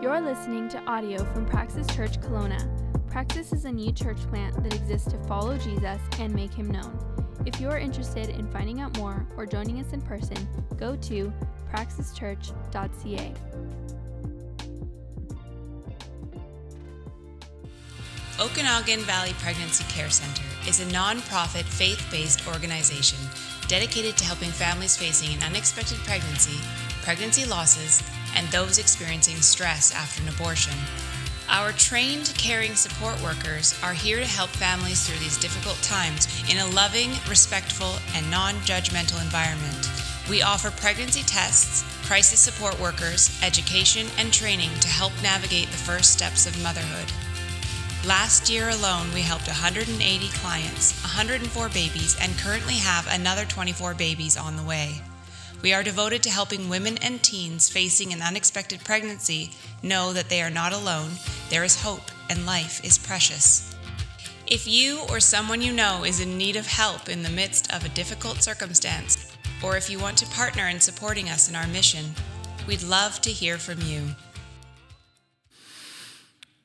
You're listening to audio from Praxis Church Kelowna. Praxis is a new church plant that exists to follow Jesus and make him known. If you are interested in finding out more or joining us in person, go to praxischurch.ca. Okanagan Valley Pregnancy Care Center is a non-profit, faith-based organization dedicated to helping families facing an unexpected pregnancy, pregnancy losses, and those experiencing stress after an abortion. Our trained caring support workers are here to help families through these difficult times in a loving, respectful, and non judgmental environment. We offer pregnancy tests, crisis support workers, education, and training to help navigate the first steps of motherhood. Last year alone, we helped 180 clients, 104 babies, and currently have another 24 babies on the way. We are devoted to helping women and teens facing an unexpected pregnancy know that they are not alone, there is hope, and life is precious. If you or someone you know is in need of help in the midst of a difficult circumstance, or if you want to partner in supporting us in our mission, we'd love to hear from you.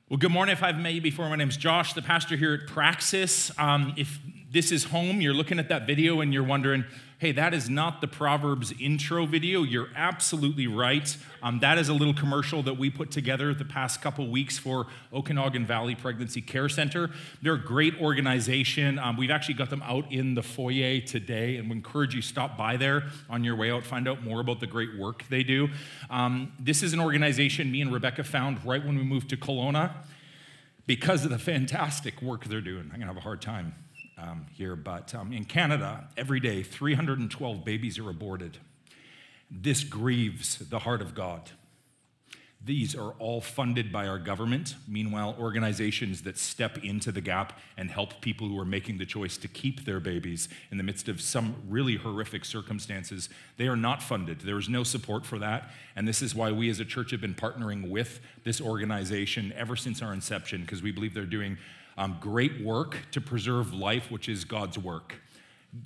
Well, good morning. If I've met you before, my name is Josh, the pastor here at Praxis. Um, if this is home, you're looking at that video and you're wondering, hey, that is not the Proverbs intro video. You're absolutely right. Um, that is a little commercial that we put together the past couple weeks for Okanagan Valley Pregnancy Care Center. They're a great organization. Um, we've actually got them out in the foyer today, and we encourage you to stop by there on your way out, find out more about the great work they do. Um, this is an organization me and Rebecca found right when we moved to Kelowna because of the fantastic work they're doing. I'm gonna have a hard time um, here, but um, in Canada, every day, 312 babies are aborted. This grieves the heart of God. These are all funded by our government. Meanwhile, organizations that step into the gap and help people who are making the choice to keep their babies in the midst of some really horrific circumstances, they are not funded. There is no support for that. And this is why we as a church have been partnering with this organization ever since our inception, because we believe they're doing um, great work to preserve life, which is God's work.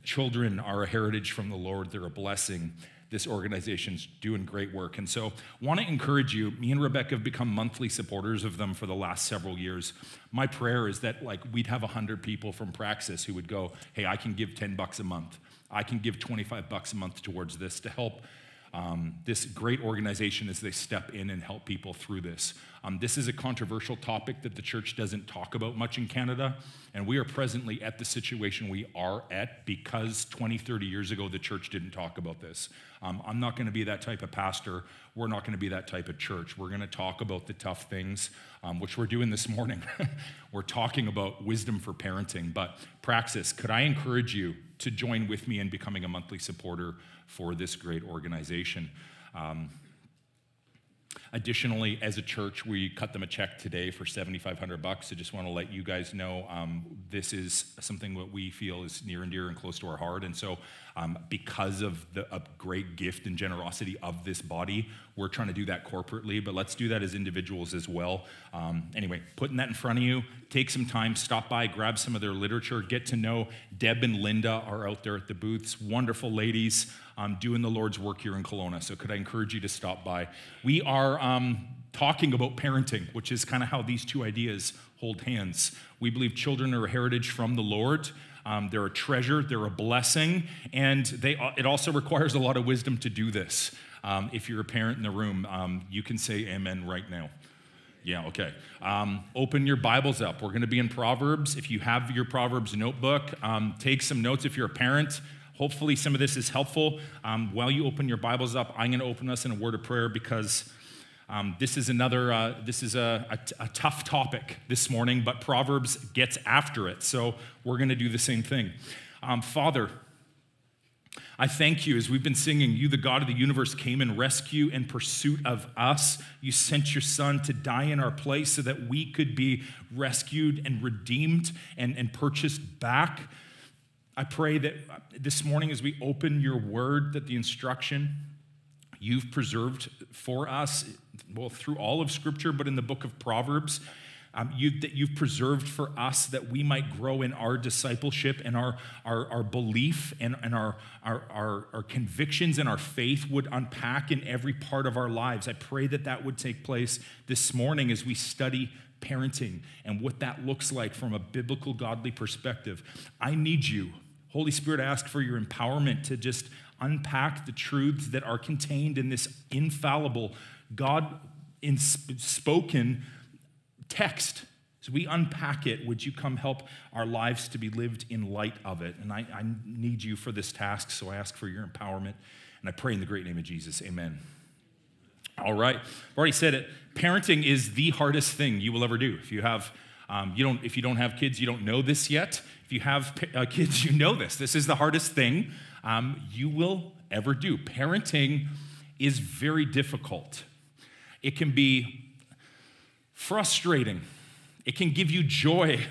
Children are a heritage from the Lord, they're a blessing. This organization's doing great work. And so, want to encourage you. Me and Rebecca have become monthly supporters of them for the last several years. My prayer is that like we'd have 100 people from Praxis who would go, "Hey, I can give 10 bucks a month. I can give 25 bucks a month towards this to help um, this great organization as they step in and help people through this. Um, this is a controversial topic that the church doesn't talk about much in Canada, and we are presently at the situation we are at because 20, 30 years ago the church didn't talk about this. Um, I'm not going to be that type of pastor. We're not going to be that type of church. We're going to talk about the tough things, um, which we're doing this morning. we're talking about wisdom for parenting. But, Praxis, could I encourage you to join with me in becoming a monthly supporter for this great organization? Additionally, as a church, we cut them a check today for 7,500 bucks. I just want to let you guys know um, this is something that we feel is near and dear and close to our heart. And so, um, because of the great gift and generosity of this body, we're trying to do that corporately, but let's do that as individuals as well. Um, anyway, putting that in front of you, take some time, stop by, grab some of their literature, get to know Deb and Linda are out there at the booths, wonderful ladies um, doing the Lord's work here in Kelowna. So, could I encourage you to stop by? We are um, talking about parenting, which is kind of how these two ideas hold hands. We believe children are a heritage from the Lord. Um, they're a treasure, they're a blessing, and they, it also requires a lot of wisdom to do this. Um, if you're a parent in the room, um, you can say amen right now. Yeah, okay. Um, open your Bibles up. We're going to be in Proverbs. If you have your Proverbs notebook, um, take some notes. If you're a parent, Hopefully, some of this is helpful. Um, while you open your Bibles up, I'm going to open us in a word of prayer because um, this is another, uh, this is a, a, a tough topic this morning, but Proverbs gets after it. So we're going to do the same thing. Um, Father, I thank you as we've been singing, You, the God of the universe, came in rescue and pursuit of us. You sent your Son to die in our place so that we could be rescued and redeemed and, and purchased back. I pray that this morning, as we open your word, that the instruction you've preserved for us, well, through all of Scripture, but in the book of Proverbs, um, you, that you've preserved for us that we might grow in our discipleship and our, our, our belief and, and our, our, our, our convictions and our faith would unpack in every part of our lives. I pray that that would take place this morning as we study parenting and what that looks like from a biblical, godly perspective. I need you. Holy Spirit, I ask for your empowerment to just unpack the truths that are contained in this infallible, God spoken text. As we unpack it, would you come help our lives to be lived in light of it? And I, I need you for this task, so I ask for your empowerment. And I pray in the great name of Jesus. Amen. All right. I've already said it. Parenting is the hardest thing you will ever do. If you have, um, you don't, if you don't have kids, you don't know this yet. If you have uh, kids, you know this. This is the hardest thing um, you will ever do. Parenting is very difficult. It can be frustrating. It can give you joy.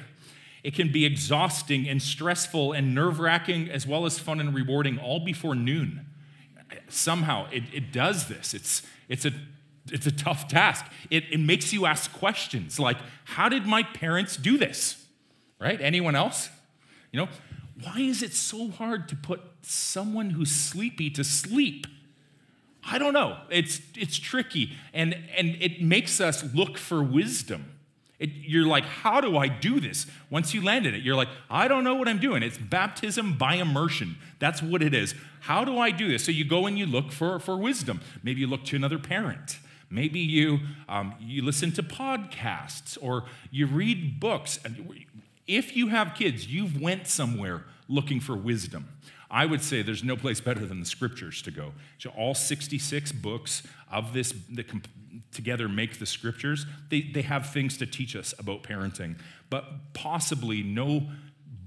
It can be exhausting and stressful and nerve wracking, as well as fun and rewarding, all before noon. Somehow it, it does this. It's, it's, a, it's a tough task. It, it makes you ask questions like, how did my parents do this? Right? Anyone else? You know, why is it so hard to put someone who's sleepy to sleep? I don't know. It's, it's tricky, and, and it makes us look for wisdom. It, you're like, how do I do this? Once you landed it, you're like, I don't know what I'm doing. It's baptism by immersion. That's what it is. How do I do this? So you go and you look for, for wisdom. Maybe you look to another parent. Maybe you, um, you listen to podcasts or you read books. If you have kids, you've went somewhere looking for wisdom. I would say there's no place better than the scriptures to go. So all 66 books of this that together make the scriptures, they, they have things to teach us about parenting. But possibly no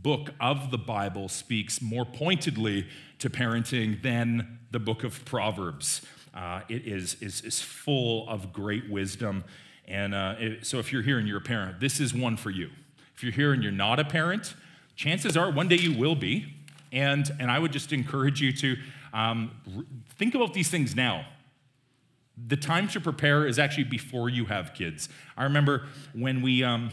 book of the Bible speaks more pointedly to parenting than the book of Proverbs. Uh, it is, is, is full of great wisdom. And uh, it, so if you're here and you're a parent, this is one for you. If you're here and you're not a parent, chances are one day you will be. And, and I would just encourage you to um, think about these things now. The time to prepare is actually before you have kids. I remember when we um,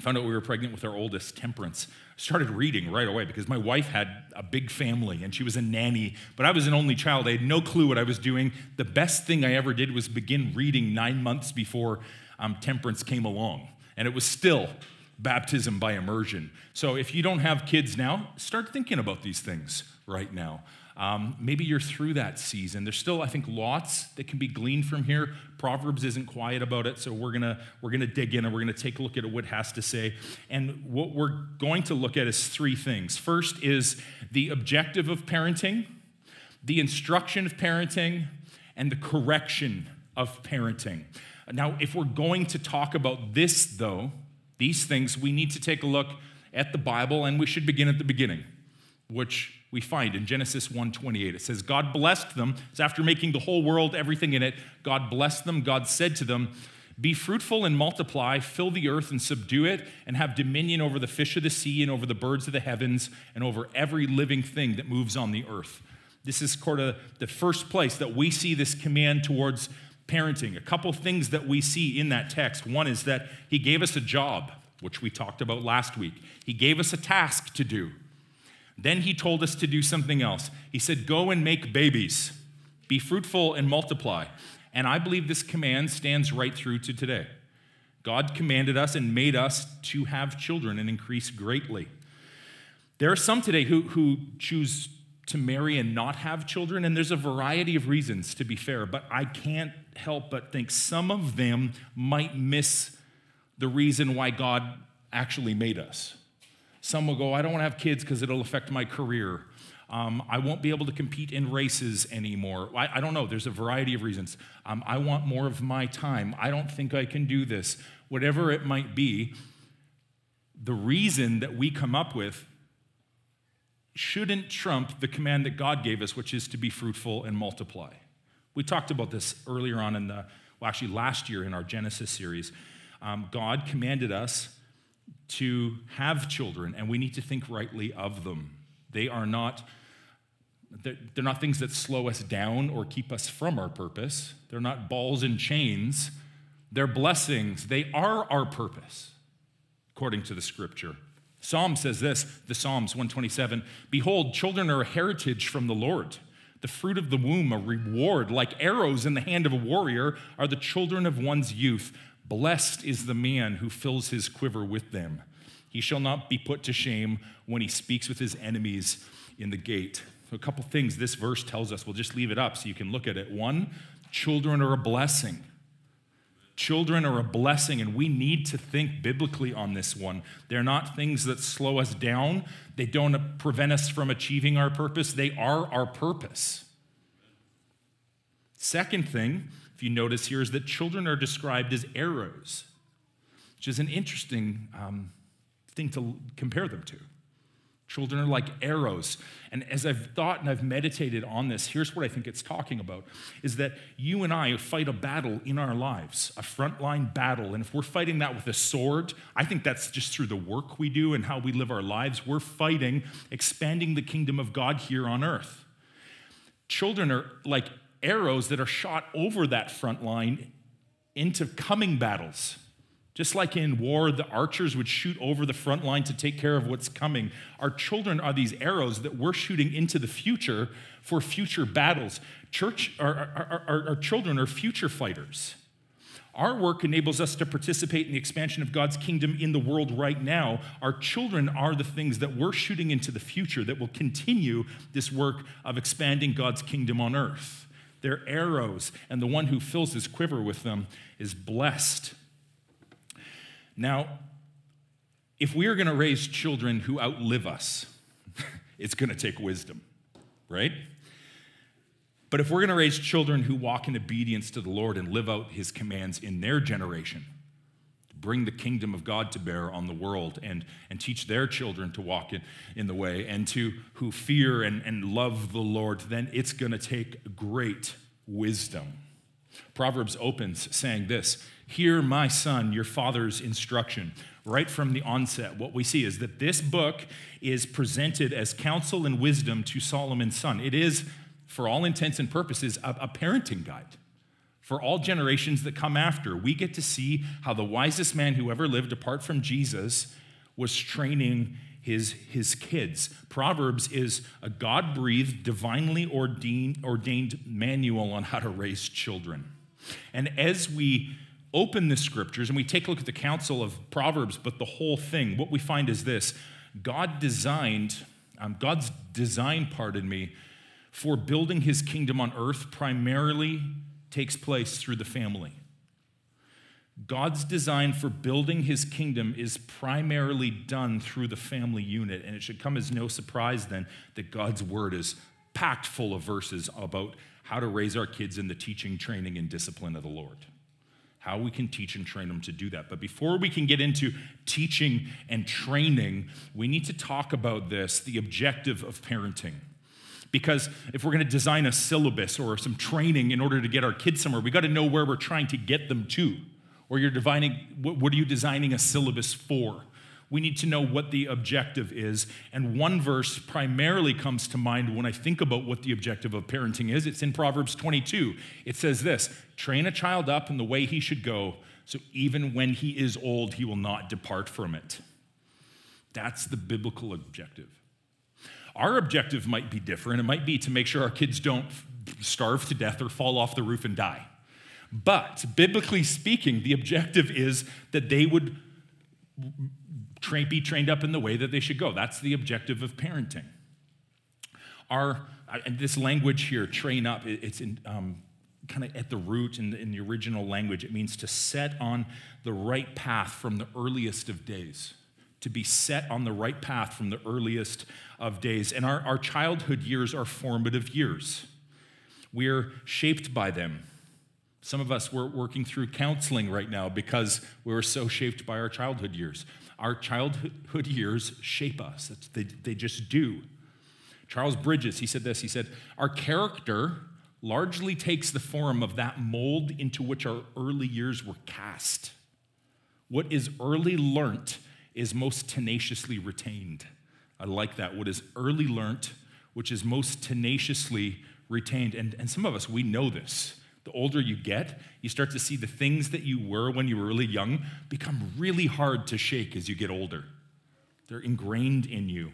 found out we were pregnant with our oldest, Temperance, started reading right away because my wife had a big family and she was a nanny, but I was an only child. I had no clue what I was doing. The best thing I ever did was begin reading nine months before um, Temperance came along. And it was still baptism by immersion. So if you don't have kids now, start thinking about these things right now. Um, maybe you're through that season. There's still, I think, lots that can be gleaned from here. Proverbs isn't quiet about it, so we're gonna we're gonna dig in and we're gonna take a look at what it has to say. And what we're going to look at is three things. First is the objective of parenting, the instruction of parenting, and the correction of parenting. Now, if we're going to talk about this, though, these things, we need to take a look at the Bible, and we should begin at the beginning, which we find in Genesis 1:28. It says, God blessed them. It's after making the whole world, everything in it. God blessed them. God said to them, Be fruitful and multiply, fill the earth and subdue it, and have dominion over the fish of the sea and over the birds of the heavens and over every living thing that moves on the earth. This is sort of the first place that we see this command towards parenting. A couple things that we see in that text. One is that he gave us a job, which we talked about last week. He gave us a task to do. Then he told us to do something else. He said, Go and make babies, be fruitful and multiply. And I believe this command stands right through to today. God commanded us and made us to have children and increase greatly. There are some today who, who choose to marry and not have children, and there's a variety of reasons, to be fair, but I can't help but think some of them might miss the reason why God actually made us. Some will go, I don't want to have kids because it'll affect my career. Um, I won't be able to compete in races anymore. I, I don't know. There's a variety of reasons. Um, I want more of my time. I don't think I can do this. Whatever it might be, the reason that we come up with shouldn't trump the command that God gave us, which is to be fruitful and multiply. We talked about this earlier on in the, well, actually last year in our Genesis series. Um, God commanded us to have children, and we need to think rightly of them. They are not. They're, they're not things that slow us down or keep us from our purpose. They're not balls and chains They're blessings, they are our purpose, according to the scripture. Psalm says this, the Psalms 127 Behold, children are a heritage from the Lord. The fruit of the womb, a reward. Like arrows in the hand of a warrior, are the children of one's youth. Blessed is the man who fills his quiver with them. He shall not be put to shame when he speaks with his enemies in the gate. So a couple things this verse tells us. We'll just leave it up so you can look at it. One, children are a blessing. Children are a blessing, and we need to think biblically on this one. They're not things that slow us down, they don't prevent us from achieving our purpose, they are our purpose. Second thing, if you notice here, is that children are described as arrows, which is an interesting um, thing to compare them to. Children are like arrows. And as I've thought and I've meditated on this, here's what I think it's talking about is that you and I fight a battle in our lives, a frontline battle. And if we're fighting that with a sword, I think that's just through the work we do and how we live our lives. We're fighting expanding the kingdom of God here on earth. Children are like arrows that are shot over that front line into coming battles. Just like in war, the archers would shoot over the front line to take care of what's coming. Our children are these arrows that we're shooting into the future for future battles. Church, our, our, our, our children are future fighters. Our work enables us to participate in the expansion of God's kingdom in the world right now. Our children are the things that we're shooting into the future that will continue this work of expanding God's kingdom on earth. They're arrows, and the one who fills his quiver with them is blessed. Now, if we are going to raise children who outlive us, it's going to take wisdom, right? But if we're going to raise children who walk in obedience to the Lord and live out his commands in their generation, to bring the kingdom of God to bear on the world and, and teach their children to walk in, in the way and to who fear and, and love the Lord, then it's going to take great wisdom. Proverbs opens saying this Hear, my son, your father's instruction. Right from the onset, what we see is that this book is presented as counsel and wisdom to Solomon's son. It is, for all intents and purposes, a, a parenting guide for all generations that come after. We get to see how the wisest man who ever lived, apart from Jesus, was training his, his kids. Proverbs is a God breathed, divinely ordained, ordained manual on how to raise children. And as we open the scriptures and we take a look at the counsel of Proverbs, but the whole thing, what we find is this God designed, um, God's design, pardon me, for building his kingdom on earth primarily takes place through the family. God's design for building his kingdom is primarily done through the family unit. And it should come as no surprise then that God's word is packed full of verses about how to raise our kids in the teaching, training, and discipline of the Lord how we can teach and train them to do that. But before we can get into teaching and training, we need to talk about this the objective of parenting. Because if we're to design a syllabus or some training in order to get our kids somewhere, we got to know where we're trying to get them to. Or you're designing, what are you designing a syllabus for? We need to know what the objective is. And one verse primarily comes to mind when I think about what the objective of parenting is. It's in Proverbs 22. It says this train a child up in the way he should go, so even when he is old, he will not depart from it. That's the biblical objective. Our objective might be different. It might be to make sure our kids don't starve to death or fall off the roof and die. But biblically speaking, the objective is that they would train, be trained up in the way that they should go. That's the objective of parenting. Our, this language here, train up, it's in, um, kind of at the root in the, in the original language. It means to set on the right path from the earliest of days. To be set on the right path from the earliest of days. And our, our childhood years are formative years. We're shaped by them. Some of us, we're working through counseling right now because we were so shaped by our childhood years. Our childhood years shape us, they, they just do. Charles Bridges, he said this he said, Our character largely takes the form of that mold into which our early years were cast. What is early learnt is most tenaciously retained. I like that. What is early learnt, which is most tenaciously retained. And, and some of us, we know this The older you get, you start to see the things that you were when you were really young become really hard to shake as you get older. They're ingrained in you.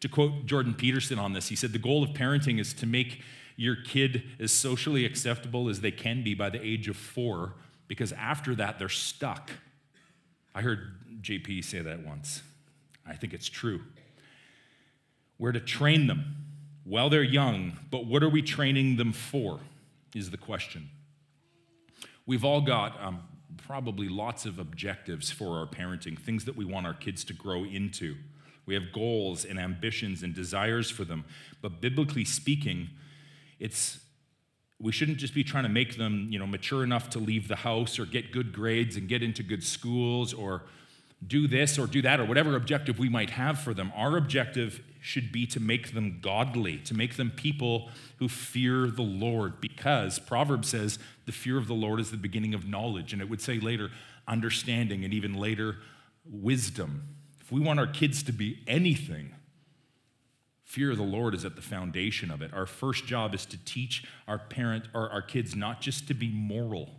To quote Jordan Peterson on this, he said, The goal of parenting is to make your kid as socially acceptable as they can be by the age of four, because after that, they're stuck. I heard JP say that once. I think it's true. We're to train them while they're young, but what are we training them for? Is the question. We've all got um, probably lots of objectives for our parenting, things that we want our kids to grow into. We have goals and ambitions and desires for them. But biblically speaking, it's we shouldn't just be trying to make them, you know, mature enough to leave the house or get good grades and get into good schools or do this or do that or whatever objective we might have for them. Our objective should be to make them godly, to make them people who fear the Lord, because Proverbs says the fear of the Lord is the beginning of knowledge. And it would say later, understanding, and even later, wisdom. If we want our kids to be anything, fear of the Lord is at the foundation of it. Our first job is to teach our parent or our kids not just to be moral,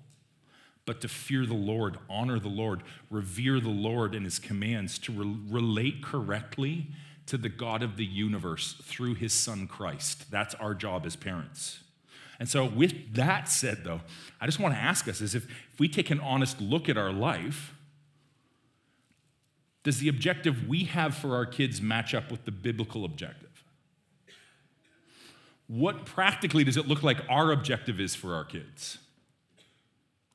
but to fear the Lord, honor the Lord, revere the Lord and his commands, to re- relate correctly to the God of the universe through his son Christ. That's our job as parents. And so, with that said, though, I just want to ask us is if, if we take an honest look at our life, does the objective we have for our kids match up with the biblical objective? What practically does it look like our objective is for our kids?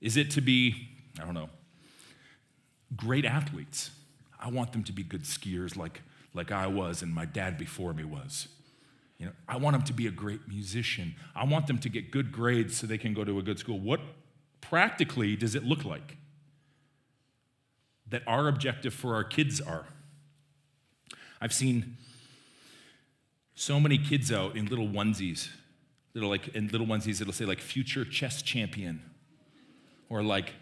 Is it to be, I don't know, great athletes? I want them to be good skiers like, like I was and my dad before me was. You know, I want them to be a great musician. I want them to get good grades so they can go to a good school. What practically does it look like that our objective for our kids are? I've seen so many kids out in little onesies, little like in little onesies it'll say like future chess champion or like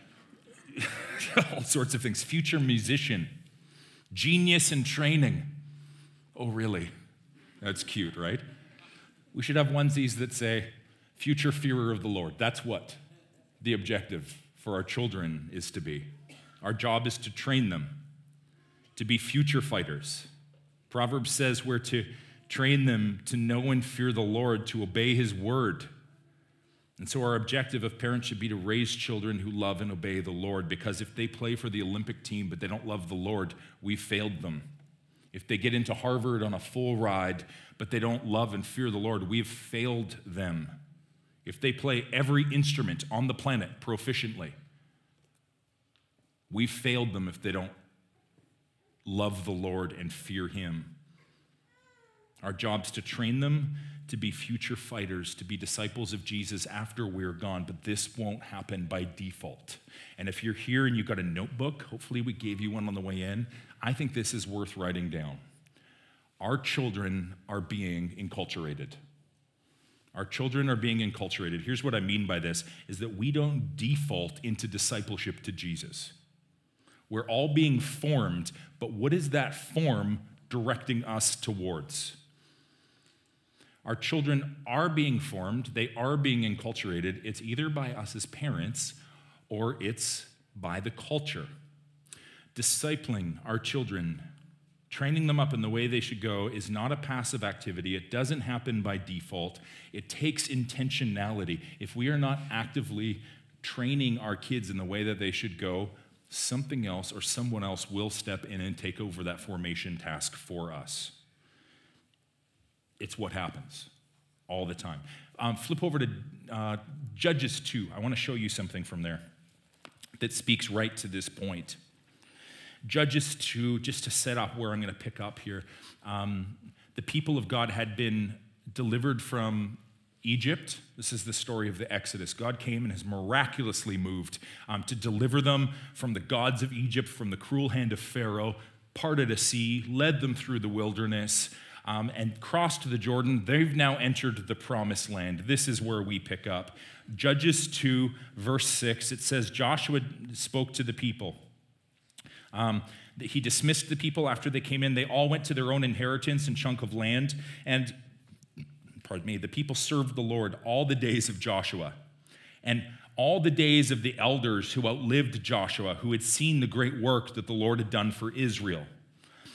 all sorts of things, future musician, genius in training. Oh, really? That's cute, right? We should have onesies that say, future fearer of the Lord. That's what the objective for our children is to be. Our job is to train them to be future fighters. Proverbs says we're to train them to know and fear the Lord, to obey his word. And so, our objective of parents should be to raise children who love and obey the Lord, because if they play for the Olympic team but they don't love the Lord, we failed them. If they get into Harvard on a full ride but they don't love and fear the Lord, we've failed them. If they play every instrument on the planet proficiently, we've failed them if they don't love the Lord and fear Him. Our job's to train them to be future fighters, to be disciples of Jesus after we're gone, but this won't happen by default. And if you're here and you've got a notebook, hopefully we gave you one on the way in, I think this is worth writing down. Our children are being enculturated. Our children are being enculturated. Here's what I mean by this is that we don't default into discipleship to Jesus. We're all being formed, but what is that form directing us towards? Our children are being formed, they are being enculturated. It's either by us as parents or it's by the culture. Discipling our children, training them up in the way they should go, is not a passive activity. It doesn't happen by default. It takes intentionality. If we are not actively training our kids in the way that they should go, something else or someone else will step in and take over that formation task for us it's what happens all the time. Um, flip over to uh, Judges 2. I want to show you something from there that speaks right to this point. Judges 2, just to set up where I'm going to pick up here, um, the people of God had been delivered from Egypt. This is the story of the Exodus. God came and has miraculously moved um, to deliver them from the gods of Egypt, from the cruel hand of Pharaoh, parted a sea, led them through the wilderness, um, and crossed the Jordan. They've now entered the promised land. This is where we pick up. Judges 2, verse 6, it says Joshua spoke to the people. Um, he dismissed the people after they came in. They all went to their own inheritance and chunk of land. And, pardon me, the people served the Lord all the days of Joshua. and all the days of the elders who outlived Joshua, who had seen the great work that the Lord had done for Israel.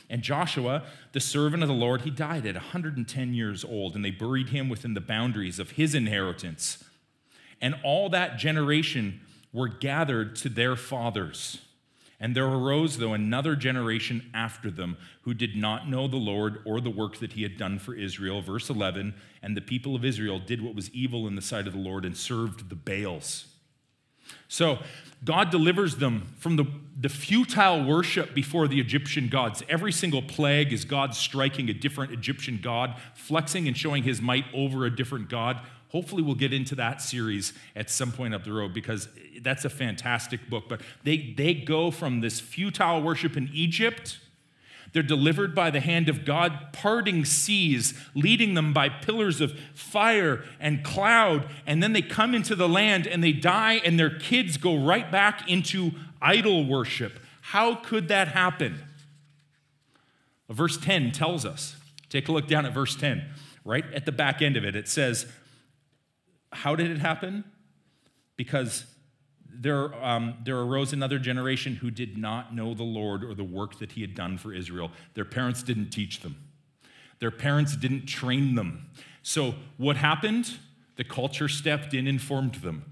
And Joshua, the servant of the Lord, he died at 110 years old, and they buried him within the boundaries of his inheritance. And all that generation were gathered to their fathers. And there arose, though, another generation after them who did not know the Lord or the work that he had done for Israel. Verse 11 And the people of Israel did what was evil in the sight of the Lord and served the Baals. So God delivers them from the, the futile worship before the Egyptian gods. Every single plague is God striking a different Egyptian god, flexing and showing his might over a different god. Hopefully, we'll get into that series at some point up the road because that's a fantastic book. But they, they go from this futile worship in Egypt. They're delivered by the hand of God, parting seas, leading them by pillars of fire and cloud. And then they come into the land and they die, and their kids go right back into idol worship. How could that happen? Verse 10 tells us. Take a look down at verse 10. Right at the back end of it, it says, how did it happen? Because there, um, there arose another generation who did not know the Lord or the work that he had done for Israel. Their parents didn't teach them, their parents didn't train them. So, what happened? The culture stepped in and formed them.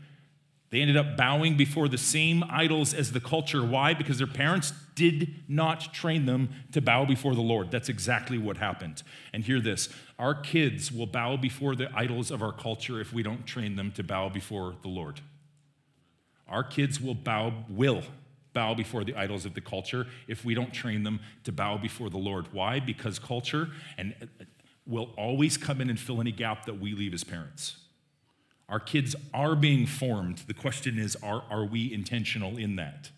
They ended up bowing before the same idols as the culture. Why? Because their parents did not train them to bow before the Lord. That's exactly what happened. And hear this our kids will bow before the idols of our culture if we don't train them to bow before the Lord. Our kids will bow, will bow before the idols of the culture if we don't train them to bow before the Lord. Why? Because culture and uh, will always come in and fill any gap that we leave as parents. Our kids are being formed. The question is are, are we intentional in that?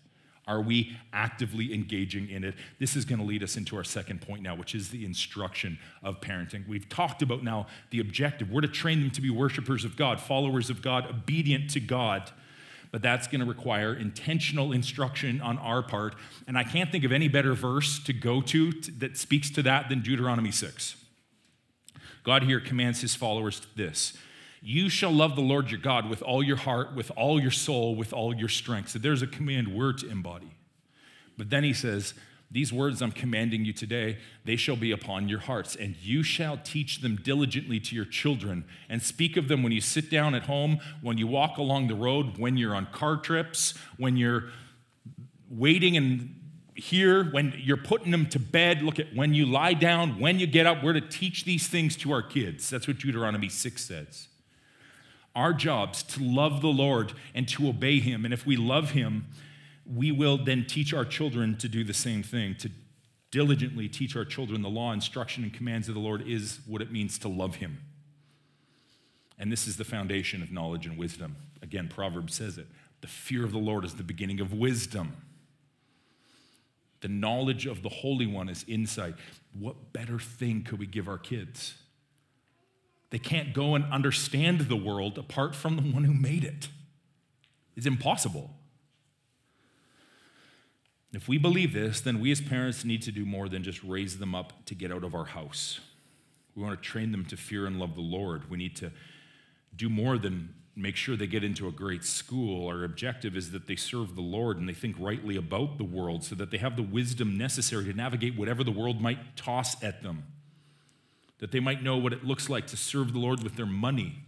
Are we actively engaging in it? This is going to lead us into our second point now, which is the instruction of parenting. We've talked about now the objective. We're to train them to be worshipers of God, followers of God, obedient to God. But that's going to require intentional instruction on our part. And I can't think of any better verse to go to that speaks to that than Deuteronomy 6. God here commands his followers this you shall love the Lord your God with all your heart, with all your soul, with all your strength. So there's a command word to embody. But then he says, These words I'm commanding you today, they shall be upon your hearts, and you shall teach them diligently to your children, and speak of them when you sit down at home, when you walk along the road, when you're on car trips, when you're waiting and here when you're putting them to bed look at when you lie down when you get up we're to teach these things to our kids that's what deuteronomy 6 says our jobs to love the Lord and to obey Him. And if we love Him, we will then teach our children to do the same thing, to diligently teach our children the law, instruction, and commands of the Lord is what it means to love Him. And this is the foundation of knowledge and wisdom. Again, Proverbs says it the fear of the Lord is the beginning of wisdom. The knowledge of the Holy One is insight. What better thing could we give our kids? They can't go and understand the world apart from the one who made it. It's impossible. If we believe this, then we as parents need to do more than just raise them up to get out of our house. We want to train them to fear and love the Lord. We need to do more than make sure they get into a great school. Our objective is that they serve the Lord and they think rightly about the world so that they have the wisdom necessary to navigate whatever the world might toss at them that they might know what it looks like to serve the Lord with their money,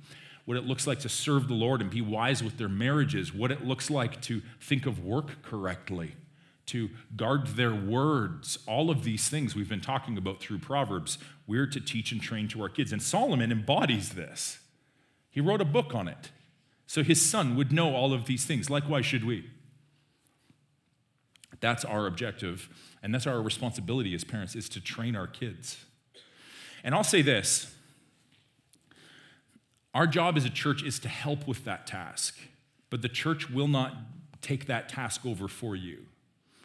what it looks like to serve the Lord and be wise with their marriages, what it looks like to think of work correctly, to guard their words. All of these things we've been talking about through Proverbs, we're to teach and train to our kids. And Solomon embodies this. He wrote a book on it. So his son would know all of these things. Likewise, should we. That's our objective, and that's our responsibility as parents, is to train our kids. And I'll say this our job as a church is to help with that task, but the church will not take that task over for you.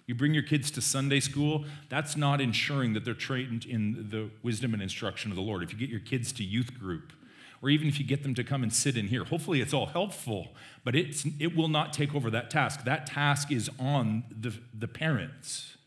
You bring your kids to Sunday school, that's not ensuring that they're trained in the wisdom and instruction of the Lord. If you get your kids to youth group, or even if you get them to come and sit in here, hopefully it's all helpful, but it's, it will not take over that task. That task is on the, the parents.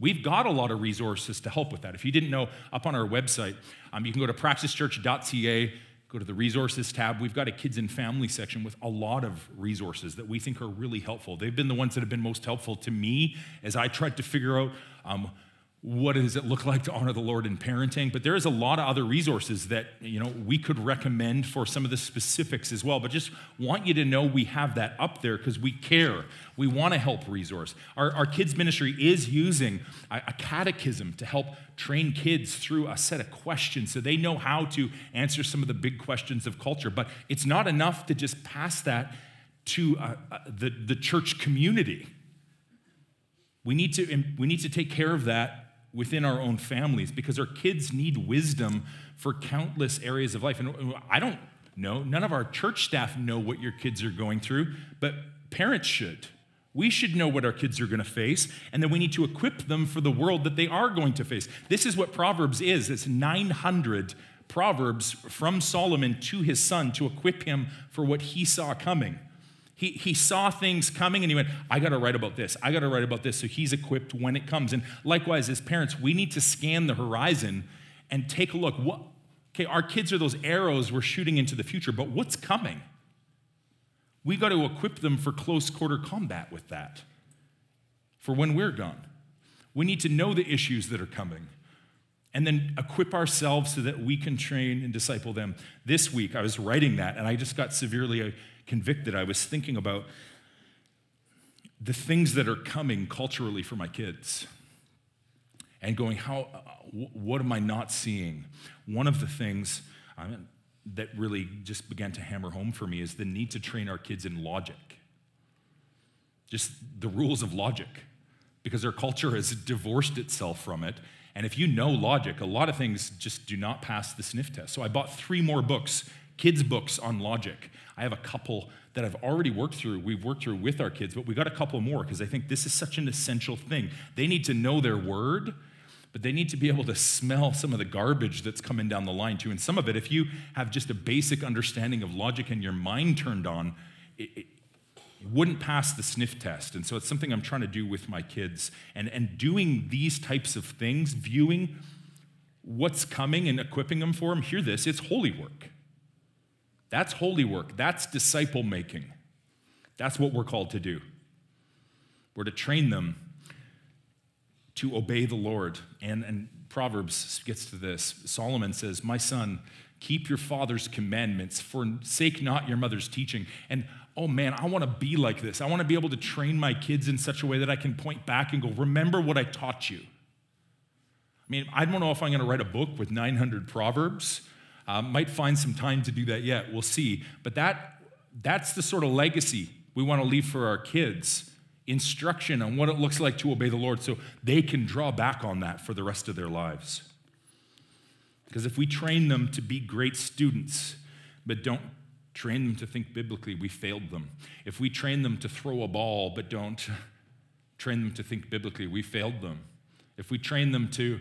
We've got a lot of resources to help with that. If you didn't know, up on our website, um, you can go to praxischurch.ca, Go to the resources tab. We've got a kids and family section with a lot of resources that we think are really helpful. They've been the ones that have been most helpful to me as I tried to figure out um, what does it look like to honor the Lord in parenting? But there is a lot of other resources that you know we could recommend for some of the specifics as well. But just want you to know we have that up there because we care. We want to help resource. Our, our kids ministry is using a, a catechism to help train kids through a set of questions so they know how to answer some of the big questions of culture. But it's not enough to just pass that to uh, uh, the, the church community. We need, to, we need to take care of that within our own families because our kids need wisdom for countless areas of life. And I don't know, none of our church staff know what your kids are going through, but parents should. We should know what our kids are going to face, and then we need to equip them for the world that they are going to face. This is what Proverbs is it's 900 Proverbs from Solomon to his son to equip him for what he saw coming. He, he saw things coming and he went, I got to write about this. I got to write about this. So he's equipped when it comes. And likewise, as parents, we need to scan the horizon and take a look. What, okay, our kids are those arrows we're shooting into the future, but what's coming? We got to equip them for close quarter combat with that for when we're gone. We need to know the issues that are coming and then equip ourselves so that we can train and disciple them. This week, I was writing that and I just got severely convicted, I was thinking about the things that are coming culturally for my kids and going, how, uh, what am I not seeing? One of the things I mean, that really just began to hammer home for me is the need to train our kids in logic. Just the rules of logic, because our culture has divorced itself from it. And if you know logic, a lot of things just do not pass the sniff test. So I bought three more books kids' books on logic. I have a couple that I've already worked through, we've worked through with our kids, but we got a couple more because I think this is such an essential thing. They need to know their word, but they need to be able to smell some of the garbage that's coming down the line too. And some of it, if you have just a basic understanding of logic and your mind turned on, it, it, wouldn't pass the sniff test. And so it's something I'm trying to do with my kids. And, and doing these types of things, viewing what's coming and equipping them for them, hear this, it's holy work. That's holy work. That's disciple making. That's what we're called to do. We're to train them to obey the Lord. And, and Proverbs gets to this. Solomon says, My son, keep your father's commandments, forsake not your mother's teaching. And oh man, I want to be like this. I want to be able to train my kids in such a way that I can point back and go, Remember what I taught you. I mean, I don't know if I'm going to write a book with 900 Proverbs uh, might find some time to do that yet. We'll see. But that, that's the sort of legacy we want to leave for our kids instruction on what it looks like to obey the Lord so they can draw back on that for the rest of their lives. Because if we train them to be great students, but don't train them to think biblically, we failed them. If we train them to throw a ball, but don't train them to think biblically, we failed them. If we train them to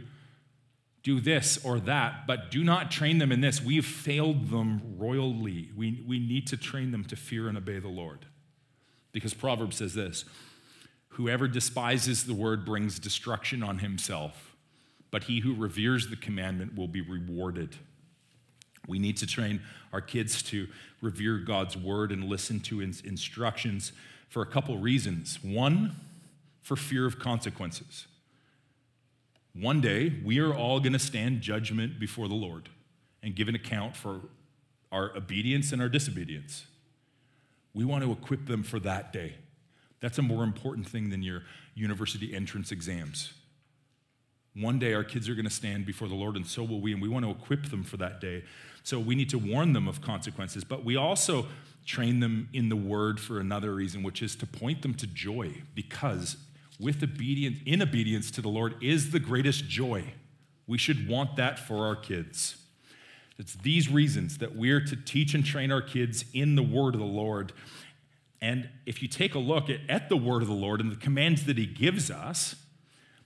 do this or that, but do not train them in this. We've failed them royally. We, we need to train them to fear and obey the Lord. Because Proverbs says this Whoever despises the word brings destruction on himself, but he who reveres the commandment will be rewarded. We need to train our kids to revere God's word and listen to his instructions for a couple reasons. One, for fear of consequences. One day, we are all going to stand judgment before the Lord and give an account for our obedience and our disobedience. We want to equip them for that day. That's a more important thing than your university entrance exams. One day, our kids are going to stand before the Lord, and so will we, and we want to equip them for that day. So we need to warn them of consequences, but we also train them in the word for another reason, which is to point them to joy, because with obedience, in obedience to the Lord is the greatest joy. We should want that for our kids. It's these reasons that we're to teach and train our kids in the word of the Lord. And if you take a look at, at the word of the Lord and the commands that he gives us,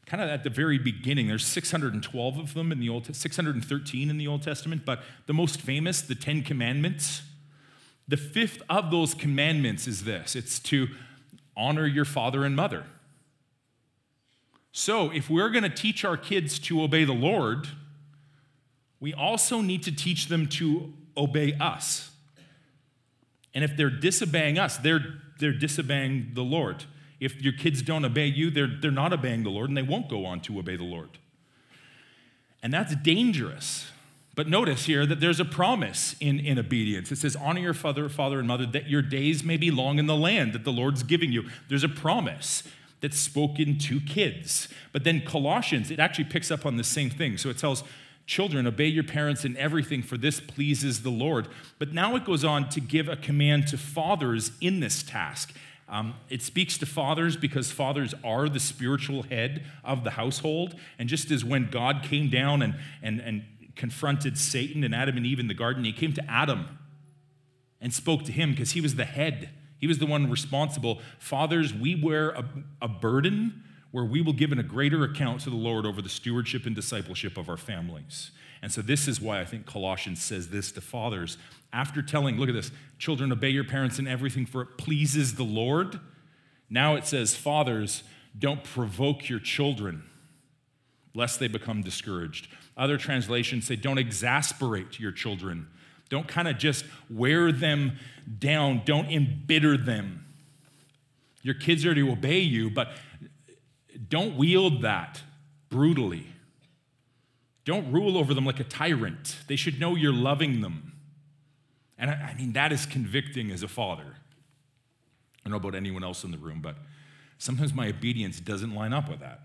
kind of at the very beginning, there's 612 of them in the Old 613 in the Old Testament, but the most famous, the 10 commandments, the fifth of those commandments is this it's to honor your father and mother. So, if we're going to teach our kids to obey the Lord, we also need to teach them to obey us. And if they're disobeying us, they're, they're disobeying the Lord. If your kids don't obey you, they're, they're not obeying the Lord and they won't go on to obey the Lord. And that's dangerous. But notice here that there's a promise in, in obedience. It says, Honor your father, father and mother, that your days may be long in the land that the Lord's giving you. There's a promise that's spoken to kids. But then Colossians, it actually picks up on the same thing. So it tells children, obey your parents in everything, for this pleases the Lord. But now it goes on to give a command to fathers in this task. Um, it speaks to fathers because fathers are the spiritual head of the household. And just as when God came down and, and, and confronted Satan and Adam and Eve in the garden, he came to Adam and spoke to him because he was the head. He was the one responsible. Fathers, we wear a, a burden where we will give in a greater account to the Lord over the stewardship and discipleship of our families. And so, this is why I think Colossians says this to fathers. After telling, look at this, children, obey your parents in everything, for it pleases the Lord. Now it says, fathers, don't provoke your children, lest they become discouraged. Other translations say, don't exasperate your children. Don't kind of just wear them down, don't embitter them. Your kids are to obey you, but don't wield that brutally. Don't rule over them like a tyrant. They should know you're loving them. And I, I mean, that is convicting as a father. I don't know about anyone else in the room, but sometimes my obedience doesn't line up with that.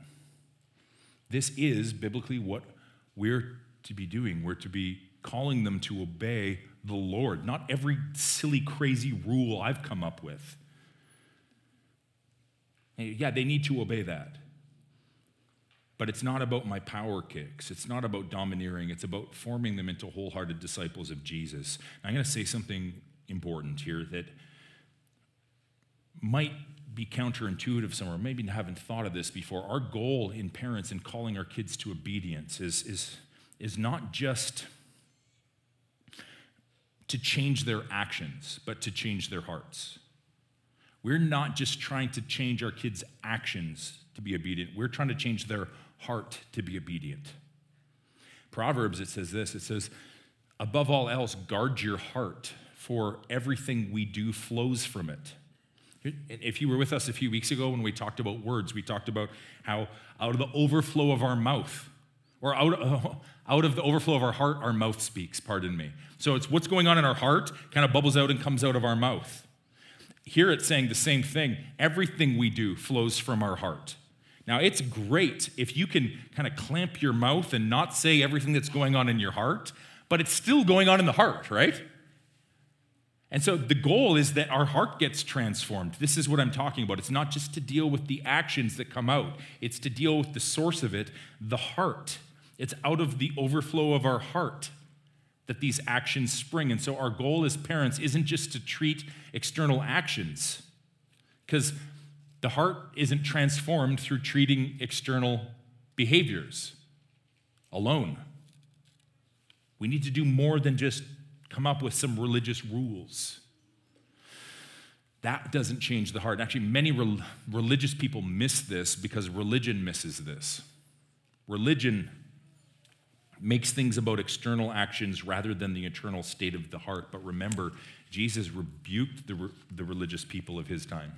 This is biblically what we're to be doing. We're to be calling them to obey the Lord, not every silly, crazy rule I've come up with. Yeah, they need to obey that. But it's not about my power kicks. It's not about domineering. It's about forming them into wholehearted disciples of Jesus. Now, I'm going to say something important here that might be counterintuitive somewhere. Maybe haven't thought of this before. Our goal in parents in calling our kids to obedience is, is, is not just to change their actions, but to change their hearts. We're not just trying to change our kids' actions to be obedient, we're trying to change their heart to be obedient. Proverbs, it says this it says, above all else, guard your heart, for everything we do flows from it. If you were with us a few weeks ago when we talked about words, we talked about how out of the overflow of our mouth, or out of, out of the overflow of our heart, our mouth speaks, pardon me. So it's what's going on in our heart kind of bubbles out and comes out of our mouth. Here it's saying the same thing. Everything we do flows from our heart. Now, it's great if you can kind of clamp your mouth and not say everything that's going on in your heart, but it's still going on in the heart, right? And so the goal is that our heart gets transformed. This is what I'm talking about. It's not just to deal with the actions that come out, it's to deal with the source of it, the heart. It's out of the overflow of our heart that these actions spring. And so our goal as parents isn't just to treat external actions, because the heart isn't transformed through treating external behaviors alone. We need to do more than just come up with some religious rules. That doesn't change the heart. Actually, many re- religious people miss this because religion misses this. Religion makes things about external actions rather than the internal state of the heart. But remember, Jesus rebuked the, re- the religious people of his time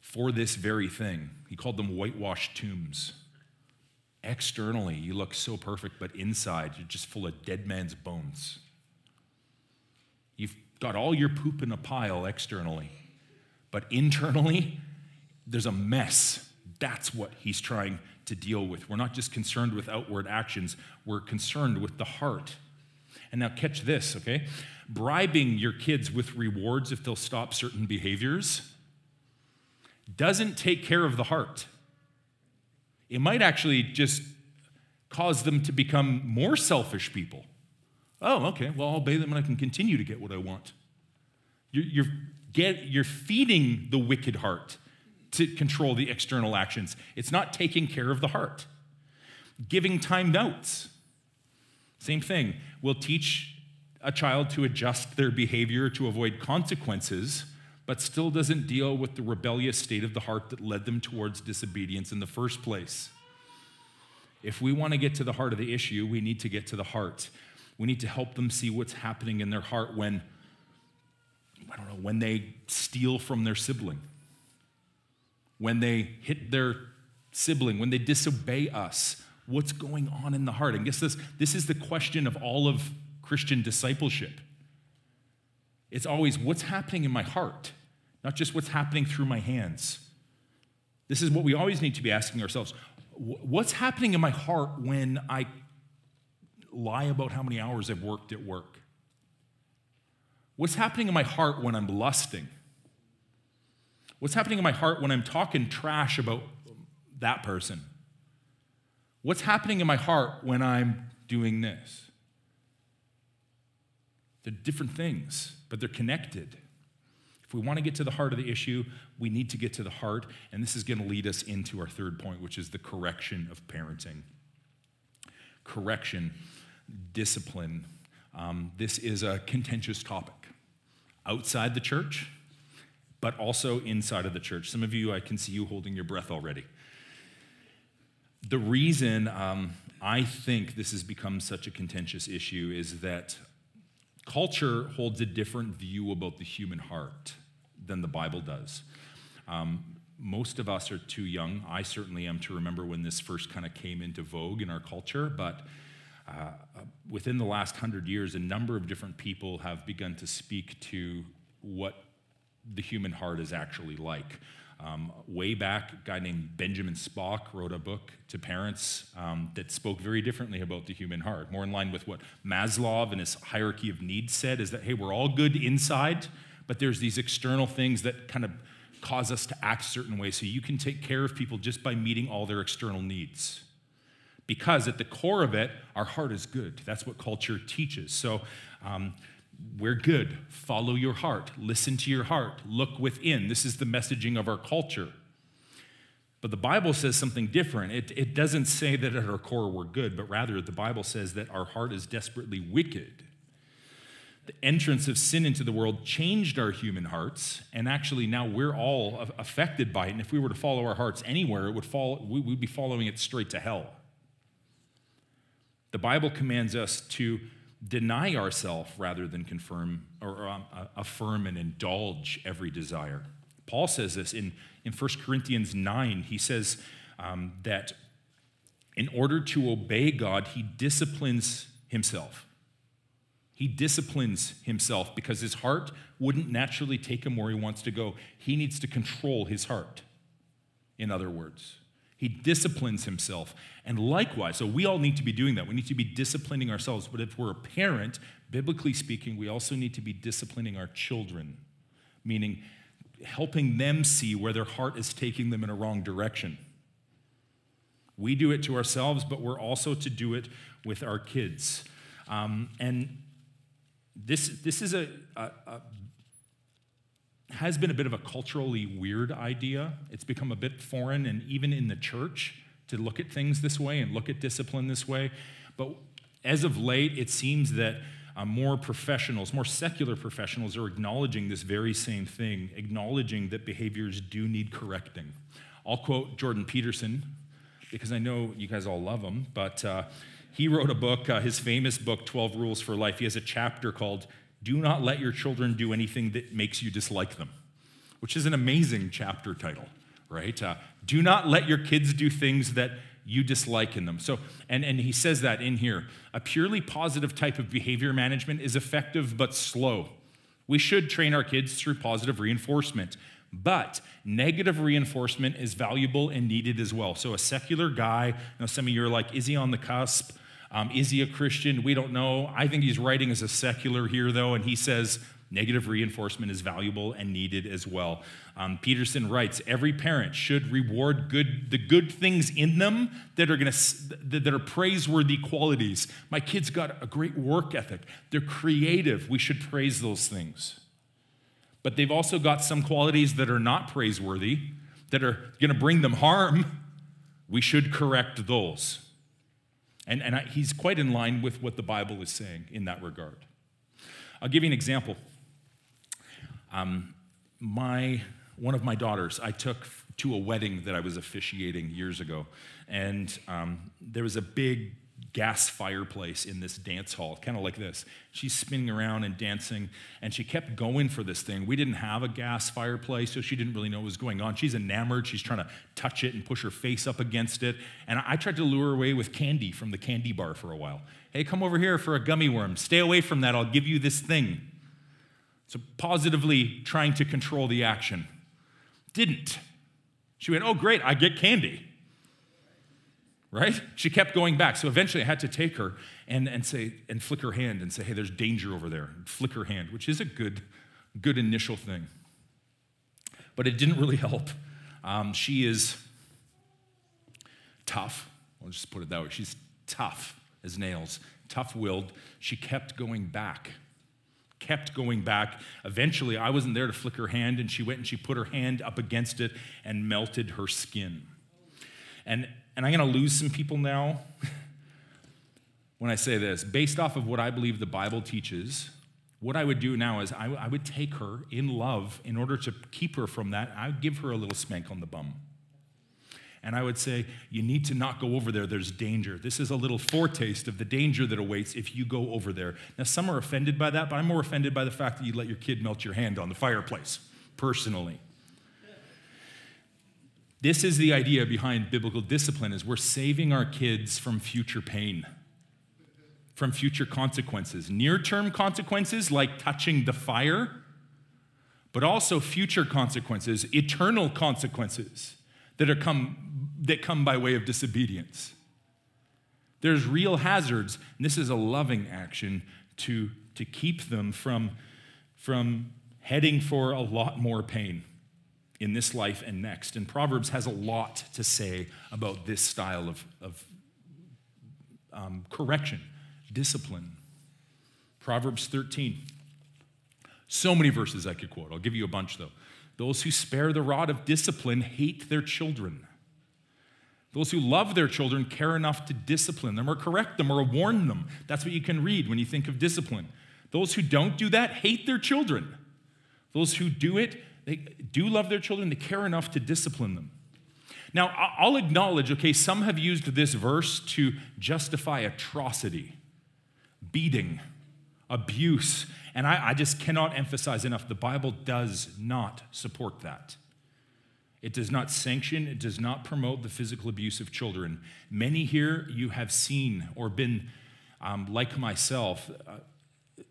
for this very thing. He called them whitewashed tombs. Externally, you look so perfect, but inside, you're just full of dead man's bones. You've got all your poop in a pile externally, but internally, there's a mess. That's what he's trying to deal with. We're not just concerned with outward actions, we're concerned with the heart. And now, catch this, okay? Bribing your kids with rewards if they'll stop certain behaviors doesn't take care of the heart. It might actually just cause them to become more selfish people. Oh, okay, well, I'll obey them and I can continue to get what I want. You're, you're, get, you're feeding the wicked heart to control the external actions. It's not taking care of the heart. Giving time notes. Same thing. We'll teach a child to adjust their behavior to avoid consequences but still doesn't deal with the rebellious state of the heart that led them towards disobedience in the first place. If we want to get to the heart of the issue, we need to get to the heart. We need to help them see what's happening in their heart when, I don't know, when they steal from their sibling, when they hit their sibling, when they disobey us. What's going on in the heart? And guess this, this is the question of all of Christian discipleship. It's always what's happening in my heart, not just what's happening through my hands. This is what we always need to be asking ourselves. What's happening in my heart when I lie about how many hours I've worked at work? What's happening in my heart when I'm lusting? What's happening in my heart when I'm talking trash about that person? What's happening in my heart when I'm doing this? They're different things, but they're connected. If we want to get to the heart of the issue, we need to get to the heart, and this is going to lead us into our third point, which is the correction of parenting. Correction, discipline. Um, this is a contentious topic outside the church, but also inside of the church. Some of you, I can see you holding your breath already. The reason um, I think this has become such a contentious issue is that culture holds a different view about the human heart than the Bible does. Um, most of us are too young. I certainly am to remember when this first kind of came into vogue in our culture, but uh, within the last hundred years, a number of different people have begun to speak to what the human heart is actually like. Um, way back, a guy named Benjamin Spock wrote a book to parents um, that spoke very differently about the human heart, more in line with what Maslow and his hierarchy of needs said is that, hey, we're all good inside, but there's these external things that kind of cause us to act certain ways. So you can take care of people just by meeting all their external needs. Because at the core of it, our heart is good. That's what culture teaches. So um, we're good. Follow your heart. Listen to your heart. Look within. This is the messaging of our culture. But the Bible says something different. It, it doesn't say that at our core we're good, but rather the Bible says that our heart is desperately wicked the entrance of sin into the world changed our human hearts, and actually now we're all affected by it. And if we were to follow our hearts anywhere, it would fall, we would be following it straight to hell. The Bible commands us to deny ourselves rather than confirm or um, affirm and indulge every desire. Paul says this in, in 1 Corinthians 9. He says um, that in order to obey God, he disciplines himself. He disciplines himself because his heart wouldn't naturally take him where he wants to go. He needs to control his heart, in other words. He disciplines himself. And likewise, so we all need to be doing that. We need to be disciplining ourselves. But if we're a parent, biblically speaking, we also need to be disciplining our children, meaning helping them see where their heart is taking them in a wrong direction. We do it to ourselves, but we're also to do it with our kids. Um, and this, this is a, a, a, has been a bit of a culturally weird idea. It's become a bit foreign, and even in the church, to look at things this way and look at discipline this way. But as of late, it seems that uh, more professionals, more secular professionals, are acknowledging this very same thing, acknowledging that behaviors do need correcting. I'll quote Jordan Peterson because I know you guys all love him, but uh, he wrote a book, uh, his famous book, 12 Rules for Life. He has a chapter called Do Not Let Your Children Do Anything That Makes You Dislike Them, which is an amazing chapter title, right? Uh, do not let your kids do things that you dislike in them. So, and, and he says that in here. A purely positive type of behavior management is effective but slow. We should train our kids through positive reinforcement, but negative reinforcement is valuable and needed as well. So, a secular guy, know, some of you are like, is he on the cusp? Um, is he a Christian? We don't know. I think he's writing as a secular here, though, and he says negative reinforcement is valuable and needed as well. Um, Peterson writes every parent should reward good the good things in them that are to that are praiseworthy qualities. My kids got a great work ethic. They're creative. We should praise those things. But they've also got some qualities that are not praiseworthy, that are going to bring them harm. We should correct those. And, and I, he's quite in line with what the Bible is saying in that regard. I'll give you an example. Um, my, one of my daughters, I took to a wedding that I was officiating years ago. And um, there was a big gas fireplace in this dance hall, kind of like this. She's spinning around and dancing, and she kept going for this thing. We didn't have a gas fireplace, so she didn't really know what was going on. She's enamored. She's trying to touch it and push her face up against it. And I tried to lure her away with candy from the candy bar for a while. Hey, come over here for a gummy worm. Stay away from that. I'll give you this thing. So, positively trying to control the action. Didn't. She went, Oh, great, I get candy right? She kept going back. So eventually I had to take her and, and say, and flick her hand and say, hey, there's danger over there. And flick her hand, which is a good, good initial thing. But it didn't really help. Um, she is tough. I'll just put it that way. She's tough as nails, tough willed. She kept going back. Kept going back. Eventually, I wasn't there to flick her hand, and she went and she put her hand up against it and melted her skin. And and I'm going to lose some people now when I say this. Based off of what I believe the Bible teaches, what I would do now is I, I would take her in love in order to keep her from that. I would give her a little spank on the bum. And I would say, You need to not go over there. There's danger. This is a little foretaste of the danger that awaits if you go over there. Now, some are offended by that, but I'm more offended by the fact that you let your kid melt your hand on the fireplace, personally. This is the idea behind biblical discipline is we're saving our kids from future pain, from future consequences. Near-term consequences like touching the fire, but also future consequences, eternal consequences that are come that come by way of disobedience. There's real hazards, and this is a loving action to, to keep them from, from heading for a lot more pain in this life and next. And Proverbs has a lot to say about this style of, of um, correction, discipline. Proverbs 13. So many verses I could quote. I'll give you a bunch though. Those who spare the rod of discipline hate their children. Those who love their children care enough to discipline them or correct them or warn them. That's what you can read when you think of discipline. Those who don't do that hate their children. Those who do it they do love their children, they care enough to discipline them. Now, I'll acknowledge, okay, some have used this verse to justify atrocity, beating, abuse, and I, I, just cannot emphasize enough the Bible does not support that. It does not sanction, it does not promote the physical abuse of children. Many here you have seen or been, um, like myself, uh,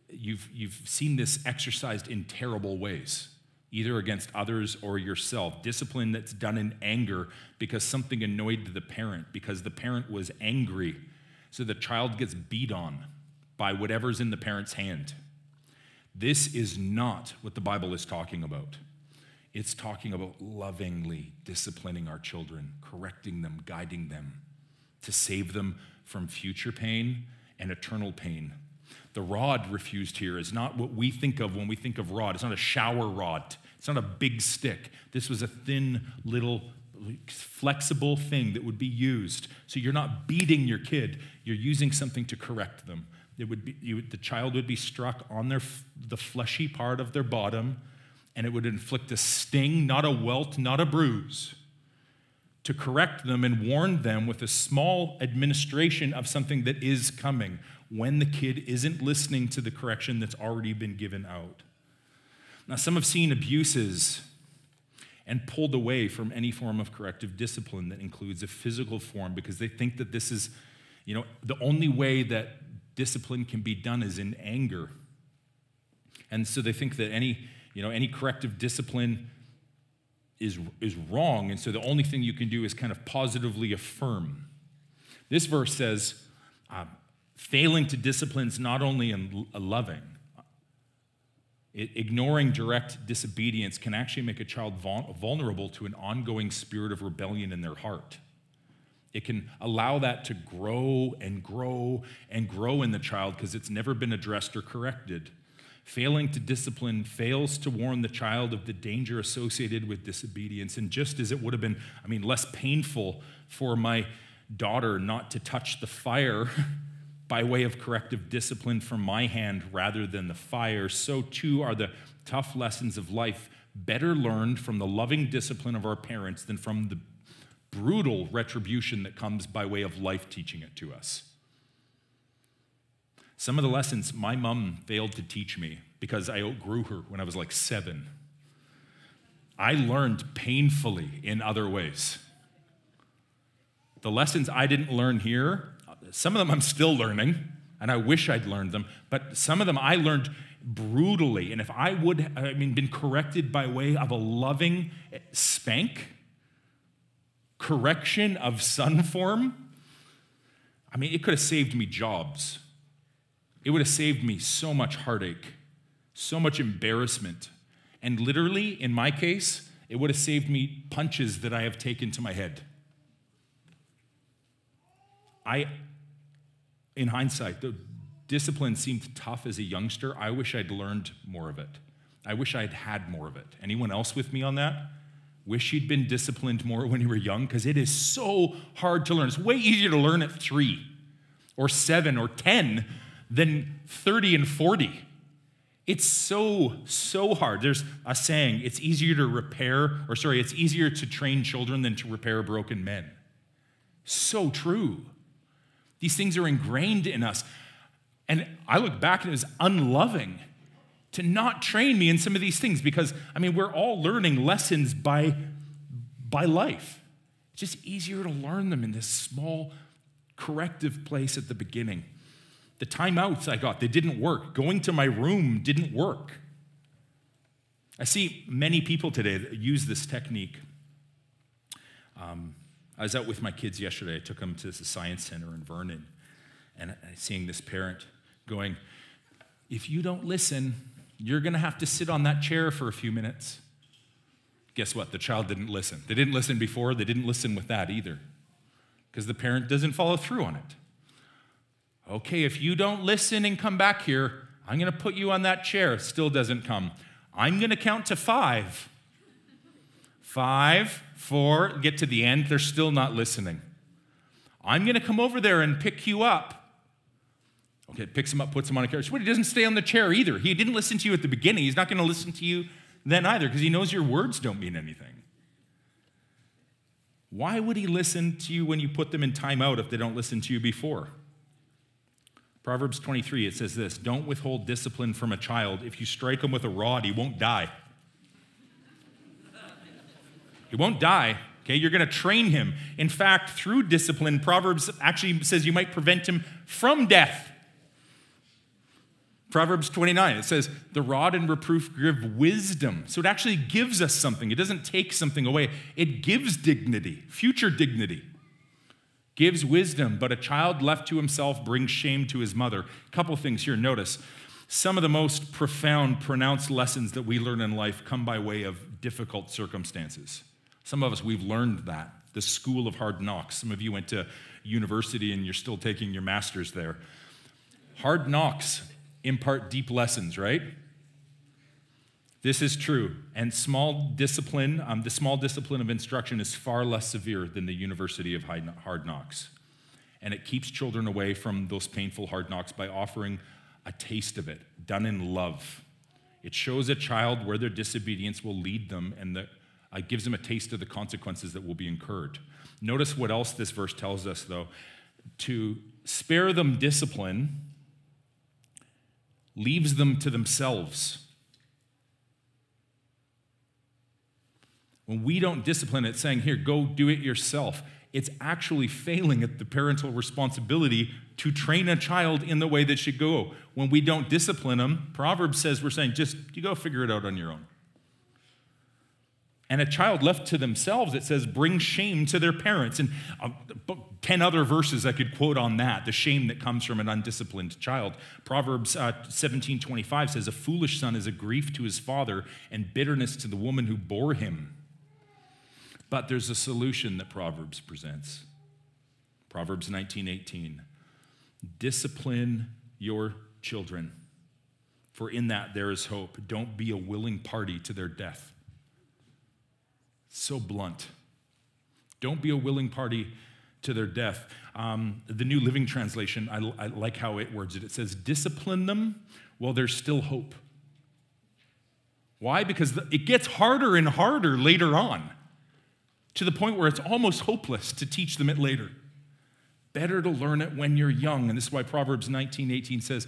you've, you've seen this exercised in terrible ways either against others or yourself. Discipline that's done in anger because something annoyed the parent, because the parent was angry. So the child gets beat on by whatever's in the parent's hand. This is not what the Bible is talking about. It's talking about lovingly disciplining our children, correcting them, guiding them to save them from future pain and eternal pain. The rod refused here is not what we think of when we think of rod. It's not a shower rod, it's not a big stick. This was a thin little flexible thing that would be used. So you're not beating your kid, you're using something to correct them. It would be, you, the child would be struck on their, the fleshy part of their bottom, and it would inflict a sting, not a welt, not a bruise, to correct them and warn them with a small administration of something that is coming when the kid isn't listening to the correction that's already been given out. Now, some have seen abuses and pulled away from any form of corrective discipline that includes a physical form because they think that this is, you know, the only way that discipline can be done is in anger. And so they think that any, you know, any corrective discipline is, is wrong. And so the only thing you can do is kind of positively affirm. This verse says, uh, failing to discipline is not only in loving, it, ignoring direct disobedience can actually make a child vulnerable to an ongoing spirit of rebellion in their heart. It can allow that to grow and grow and grow in the child because it's never been addressed or corrected. Failing to discipline fails to warn the child of the danger associated with disobedience. And just as it would have been, I mean, less painful for my daughter not to touch the fire by way of corrective discipline from my hand rather than the fire, so too are the tough lessons of life better learned from the loving discipline of our parents than from the brutal retribution that comes by way of life teaching it to us. Some of the lessons my mom failed to teach me because I outgrew her when I was like seven. I learned painfully in other ways. The lessons I didn't learn here, some of them I'm still learning, and I wish I'd learned them, but some of them I learned brutally. And if I would, I mean, been corrected by way of a loving spank, correction of sun form, I mean, it could have saved me jobs. It would have saved me so much heartache, so much embarrassment. And literally, in my case, it would have saved me punches that I have taken to my head. I, in hindsight, the discipline seemed tough as a youngster. I wish I'd learned more of it. I wish I'd had more of it. Anyone else with me on that? Wish you'd been disciplined more when you were young because it is so hard to learn. It's way easier to learn at three or seven or 10 than 30 and 40. It's so, so hard. There's a saying it's easier to repair, or sorry, it's easier to train children than to repair broken men. So true. These things are ingrained in us. And I look back and it was unloving to not train me in some of these things because, I mean, we're all learning lessons by, by life. It's just easier to learn them in this small corrective place at the beginning. The timeouts I got, they didn't work. Going to my room didn't work. I see many people today that use this technique. Um, I was out with my kids yesterday. I took them to the science center in Vernon, and seeing this parent going, If you don't listen, you're going to have to sit on that chair for a few minutes. Guess what? The child didn't listen. They didn't listen before, they didn't listen with that either, because the parent doesn't follow through on it. Okay, if you don't listen and come back here, I'm going to put you on that chair. Still doesn't come. I'm going to count to five. Five, four, get to the end, they're still not listening. I'm going to come over there and pick you up. Okay, picks him up, puts him on a chair. But he doesn't stay on the chair either. He didn't listen to you at the beginning. He's not going to listen to you then either because he knows your words don't mean anything. Why would he listen to you when you put them in timeout if they don't listen to you before? Proverbs 23, it says this Don't withhold discipline from a child. If you strike him with a rod, he won't die. He won't die. Okay, you're going to train him. In fact, through discipline, Proverbs actually says you might prevent him from death. Proverbs 29, it says, The rod and reproof give wisdom. So it actually gives us something. It doesn't take something away, it gives dignity, future dignity. Gives wisdom, but a child left to himself brings shame to his mother. A couple things here. Notice some of the most profound, pronounced lessons that we learn in life come by way of difficult circumstances. Some of us, we've learned that. The school of hard knocks. Some of you went to university and you're still taking your master's there. Hard knocks impart deep lessons, right? This is true. And small discipline, um, the small discipline of instruction is far less severe than the University of Hard Knocks. And it keeps children away from those painful hard knocks by offering a taste of it, done in love. It shows a child where their disobedience will lead them and the, uh, gives them a taste of the consequences that will be incurred. Notice what else this verse tells us, though. To spare them discipline leaves them to themselves. When we don't discipline it, saying, Here, go do it yourself, it's actually failing at the parental responsibility to train a child in the way that should go. When we don't discipline them, Proverbs says we're saying, just you go figure it out on your own. And a child left to themselves, it says, bring shame to their parents. And uh, 10 other verses I could quote on that, the shame that comes from an undisciplined child. Proverbs uh, 17 25 says, A foolish son is a grief to his father and bitterness to the woman who bore him. But there's a solution that Proverbs presents. Proverbs 19 18. Discipline your children, for in that there is hope. Don't be a willing party to their death so blunt. Don't be a willing party to their death. Um, the New Living Translation, I, I like how it words it. It says, discipline them while there's still hope. Why? Because it gets harder and harder later on to the point where it's almost hopeless to teach them it later. Better to learn it when you're young. And this is why Proverbs 19 18 says,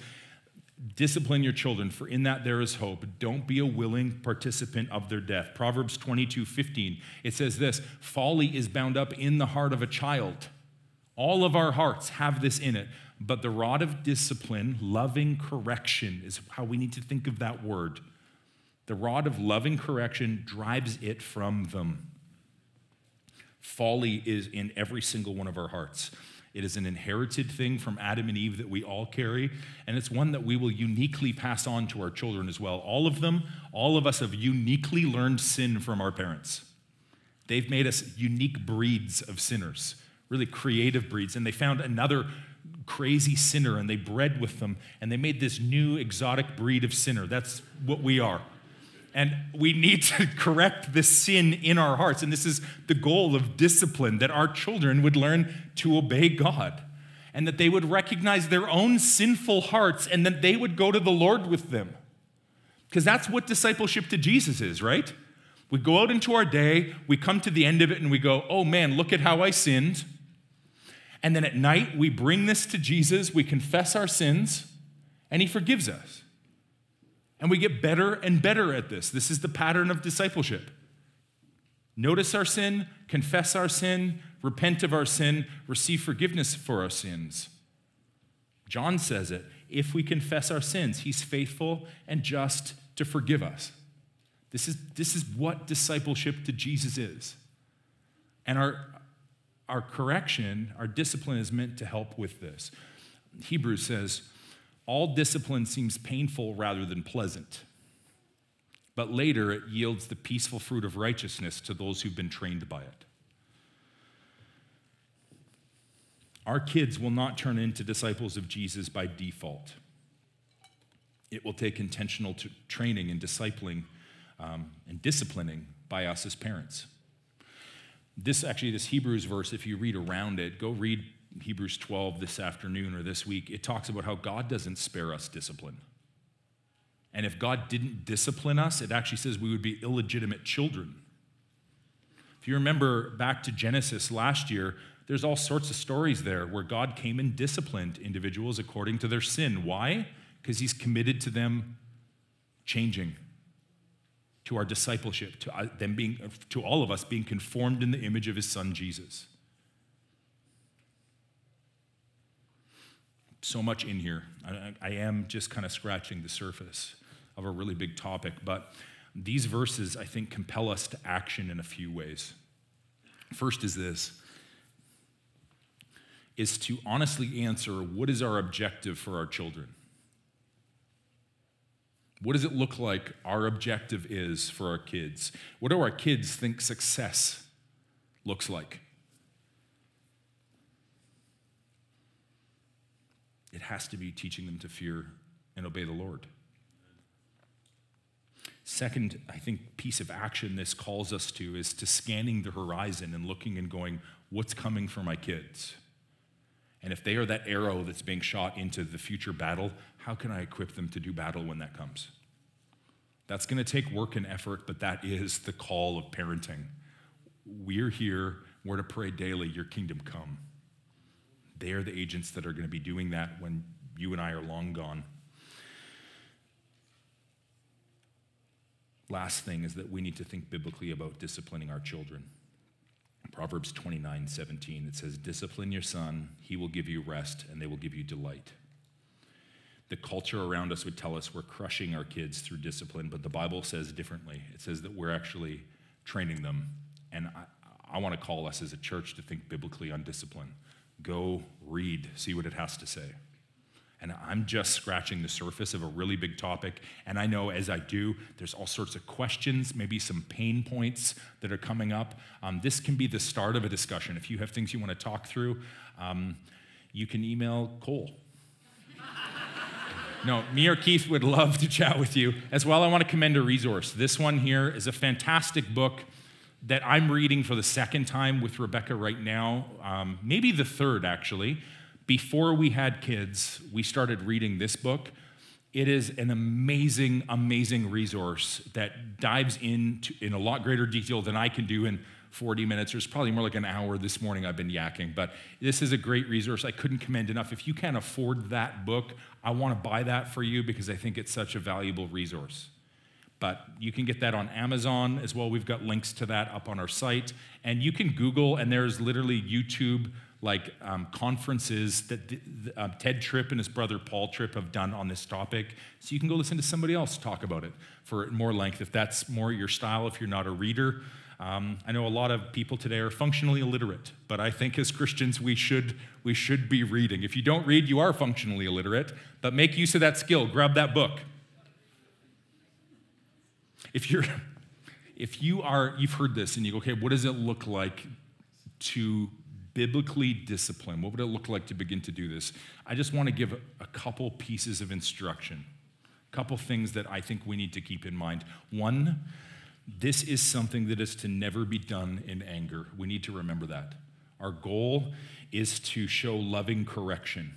Discipline your children, for in that there is hope. Don't be a willing participant of their death. Proverbs 22 15, it says this Folly is bound up in the heart of a child. All of our hearts have this in it. But the rod of discipline, loving correction, is how we need to think of that word. The rod of loving correction drives it from them. Folly is in every single one of our hearts. It is an inherited thing from Adam and Eve that we all carry, and it's one that we will uniquely pass on to our children as well. All of them, all of us have uniquely learned sin from our parents. They've made us unique breeds of sinners, really creative breeds, and they found another crazy sinner and they bred with them and they made this new exotic breed of sinner. That's what we are. And we need to correct this sin in our hearts. And this is the goal of discipline that our children would learn to obey God and that they would recognize their own sinful hearts and that they would go to the Lord with them. Because that's what discipleship to Jesus is, right? We go out into our day, we come to the end of it, and we go, oh man, look at how I sinned. And then at night, we bring this to Jesus, we confess our sins, and he forgives us. And we get better and better at this. This is the pattern of discipleship. Notice our sin, confess our sin, repent of our sin, receive forgiveness for our sins. John says it if we confess our sins, he's faithful and just to forgive us. This is, this is what discipleship to Jesus is. And our, our correction, our discipline is meant to help with this. Hebrews says, all discipline seems painful rather than pleasant, but later it yields the peaceful fruit of righteousness to those who've been trained by it. Our kids will not turn into disciples of Jesus by default. It will take intentional training and discipling um, and disciplining by us as parents. This actually, this Hebrews verse, if you read around it, go read Hebrews 12 this afternoon or this week. It talks about how God doesn't spare us discipline. And if God didn't discipline us, it actually says we would be illegitimate children. If you remember back to Genesis last year, there's all sorts of stories there where God came and disciplined individuals according to their sin. Why? Because he's committed to them changing to our discipleship, to uh, them being, to all of us being conformed in the image of his son Jesus. So much in here. I, I am just kind of scratching the surface of a really big topic, but these verses, I think, compel us to action in a few ways. First is this is to honestly answer what is our objective for our children? What does it look like our objective is for our kids? What do our kids think success looks like? It has to be teaching them to fear and obey the Lord. Second, I think, piece of action this calls us to is to scanning the horizon and looking and going, what's coming for my kids? And if they are that arrow that's being shot into the future battle, how can I equip them to do battle when that comes? That's going to take work and effort, but that is the call of parenting. We're here, we're to pray daily, your kingdom come. They are the agents that are going to be doing that when you and I are long gone. Last thing is that we need to think biblically about disciplining our children. Proverbs 29 17, it says, Discipline your son, he will give you rest, and they will give you delight the culture around us would tell us we're crushing our kids through discipline, but the Bible says differently. It says that we're actually training them. And I, I want to call us as a church to think biblically on discipline. Go read, see what it has to say. And I'm just scratching the surface of a really big topic. And I know as I do, there's all sorts of questions, maybe some pain points that are coming up. Um, this can be the start of a discussion. If you have things you want to talk through, um, you can email Cole no, me or Keith would love to chat with you. As well, I want to commend a resource. This one here is a fantastic book that I'm reading for the second time with Rebecca right now, um, maybe the third actually. Before we had kids, we started reading this book. It is an amazing, amazing resource that dives into in a lot greater detail than I can do in 40 minutes, it's probably more like an hour this morning I've been yakking. But this is a great resource. I couldn't commend enough. If you can't afford that book, I want to buy that for you because I think it's such a valuable resource. But you can get that on Amazon as well. We've got links to that up on our site. And you can Google, and there's literally YouTube like um, conferences that the, uh, Tedd Tripp and his brother Paul Tripp have done on this topic. So you can go listen to somebody else talk about it for more length if that's more your style, if you're not a reader. Um, I know a lot of people today are functionally illiterate, but I think as Christians we should, we should be reading. If you don't read, you are functionally illiterate, but make use of that skill. Grab that book. If you're if you are you've heard this and you go, okay, what does it look like to biblically discipline? What would it look like to begin to do this? I just want to give a, couple pieces of instruction, a couple things that I think we need to keep in mind. One, this is something that is to never be done in anger. We need to remember that. Our goal is to show loving correction.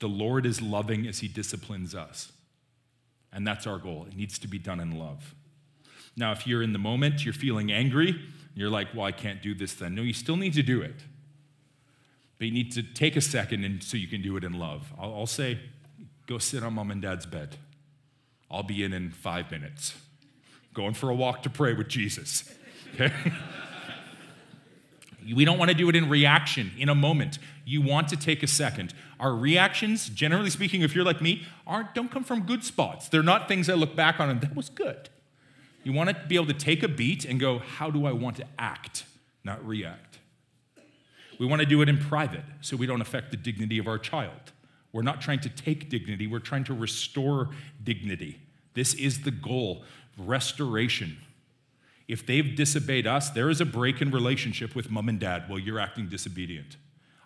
The Lord is loving as He disciplines us. And that's our goal. It needs to be done in love. Now, if you're in the moment, you're feeling angry, you're like, well, I can't do this then. No, you still need to do it. But you need to take a second and so you can do it in love. I'll, I'll say, go sit on mom and dad's bed. I'll be in in five minutes. Going for a walk to pray with Jesus. Okay? we don't want to do it in reaction, in a moment. You want to take a second. Our reactions, generally speaking, if you're like me, aren't don't come from good spots. They're not things I look back on and that was good. You want to be able to take a beat and go, how do I want to act, not react? We want to do it in private so we don't affect the dignity of our child. We're not trying to take dignity, we're trying to restore dignity. This is the goal restoration. If they've disobeyed us, there is a break in relationship with mom and dad while you're acting disobedient.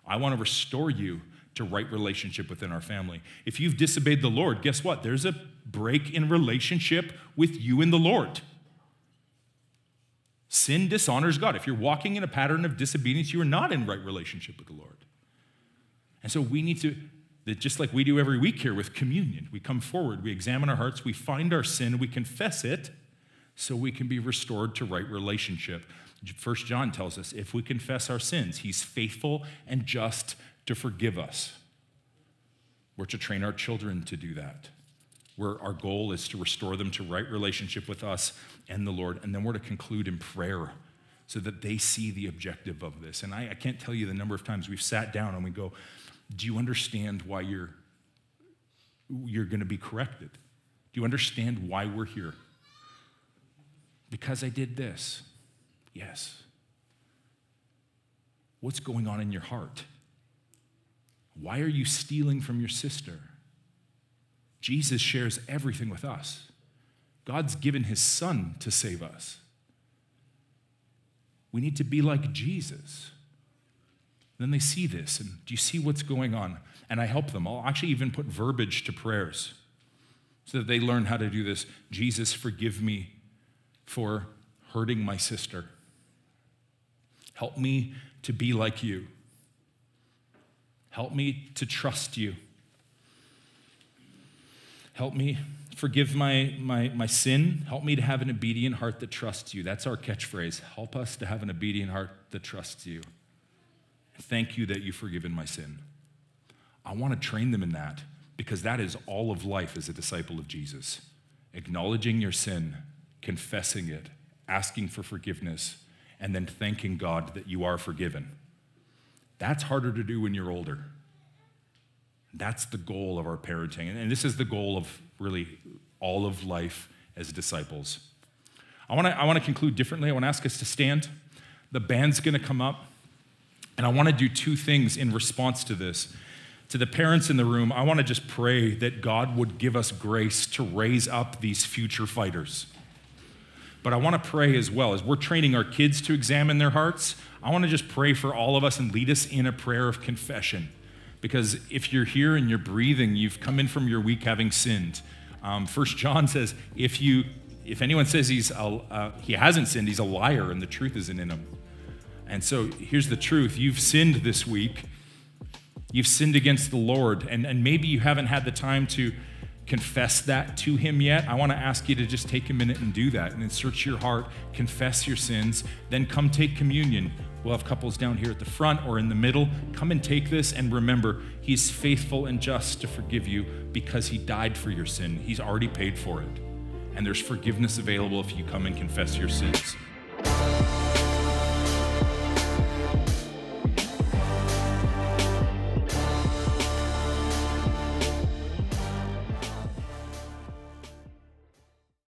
I want to restore you to right relationship within our family. If you've disobeyed the Lord, guess what? There's a break in relationship with you and the Lord. Sin dishonors God. If you're walking in a pattern of disobedience, you are not in right relationship with the Lord. And so we need to, just like we do every week here with communion, we come forward, we examine our hearts, we find our sin, we confess it so we can be restored to right relationship. First John tells us if we confess our sins, he's faithful and just to forgive us. We're to train our children to do that where our goal is to restore them to right relationship with us and the Lord. And then we're to conclude in prayer so that they see the objective of this. And I, I can't tell you the number of times we've sat down and we go, Do you understand why you're, you're going to be corrected? Do you understand why we're here? Because I did this. Yes. What's going on in your heart? Why are you stealing from your sister? Jesus shares everything with us. God's given his son to save us. We need to be like Jesus. Then they see this, and do you see what's going on? And I help them. I'll actually even put verbiage to prayers so that they learn how to do this. Jesus, forgive me for hurting my sister. Help me to be like you. Help me to trust you. Help me forgive my, my, my sin. Help me to have an obedient heart that trusts you. That's our catchphrase. Help us to have an obedient heart that trusts you. Thank you that you've forgiven my sin. I want to train them in that because that is all of life as a disciple of Jesus. Acknowledging your sin, confessing it, asking for forgiveness, and then thanking God that you are forgiven. That's harder to do when you're older. That's the goal of our parenting. And this is the goal of really all of life as disciples. I want to I want to conclude differently. I want to ask us to stand. The band's to come up. And I want to do two things in response to this. To the parents in the room, I want to just pray that God would give us grace to raise up these future fighters. But I want to pray as well as we're training our kids to examine their hearts. I want to just pray for all of us and lead us in a prayer of confession because if you're here and you're breathing, you've come in from your week having sinned. Um, First John says, if you if anyone says he's a, uh, he hasn't sinned, he's a liar, and the truth isn't in him. And so here's the truth: you've sinned this week. You've sinned against the Lord, and, and maybe you haven't had the time to confess that to Him yet, I want to ask you to just take a minute and do that and then search your heart, confess your sins, then come take communion. We'll have couples down here at the front or in the middle. Come and take this and remember, He's faithful and just to forgive you because He died for your sin. He's already paid for it. And there's forgiveness available if you come and confess your sins.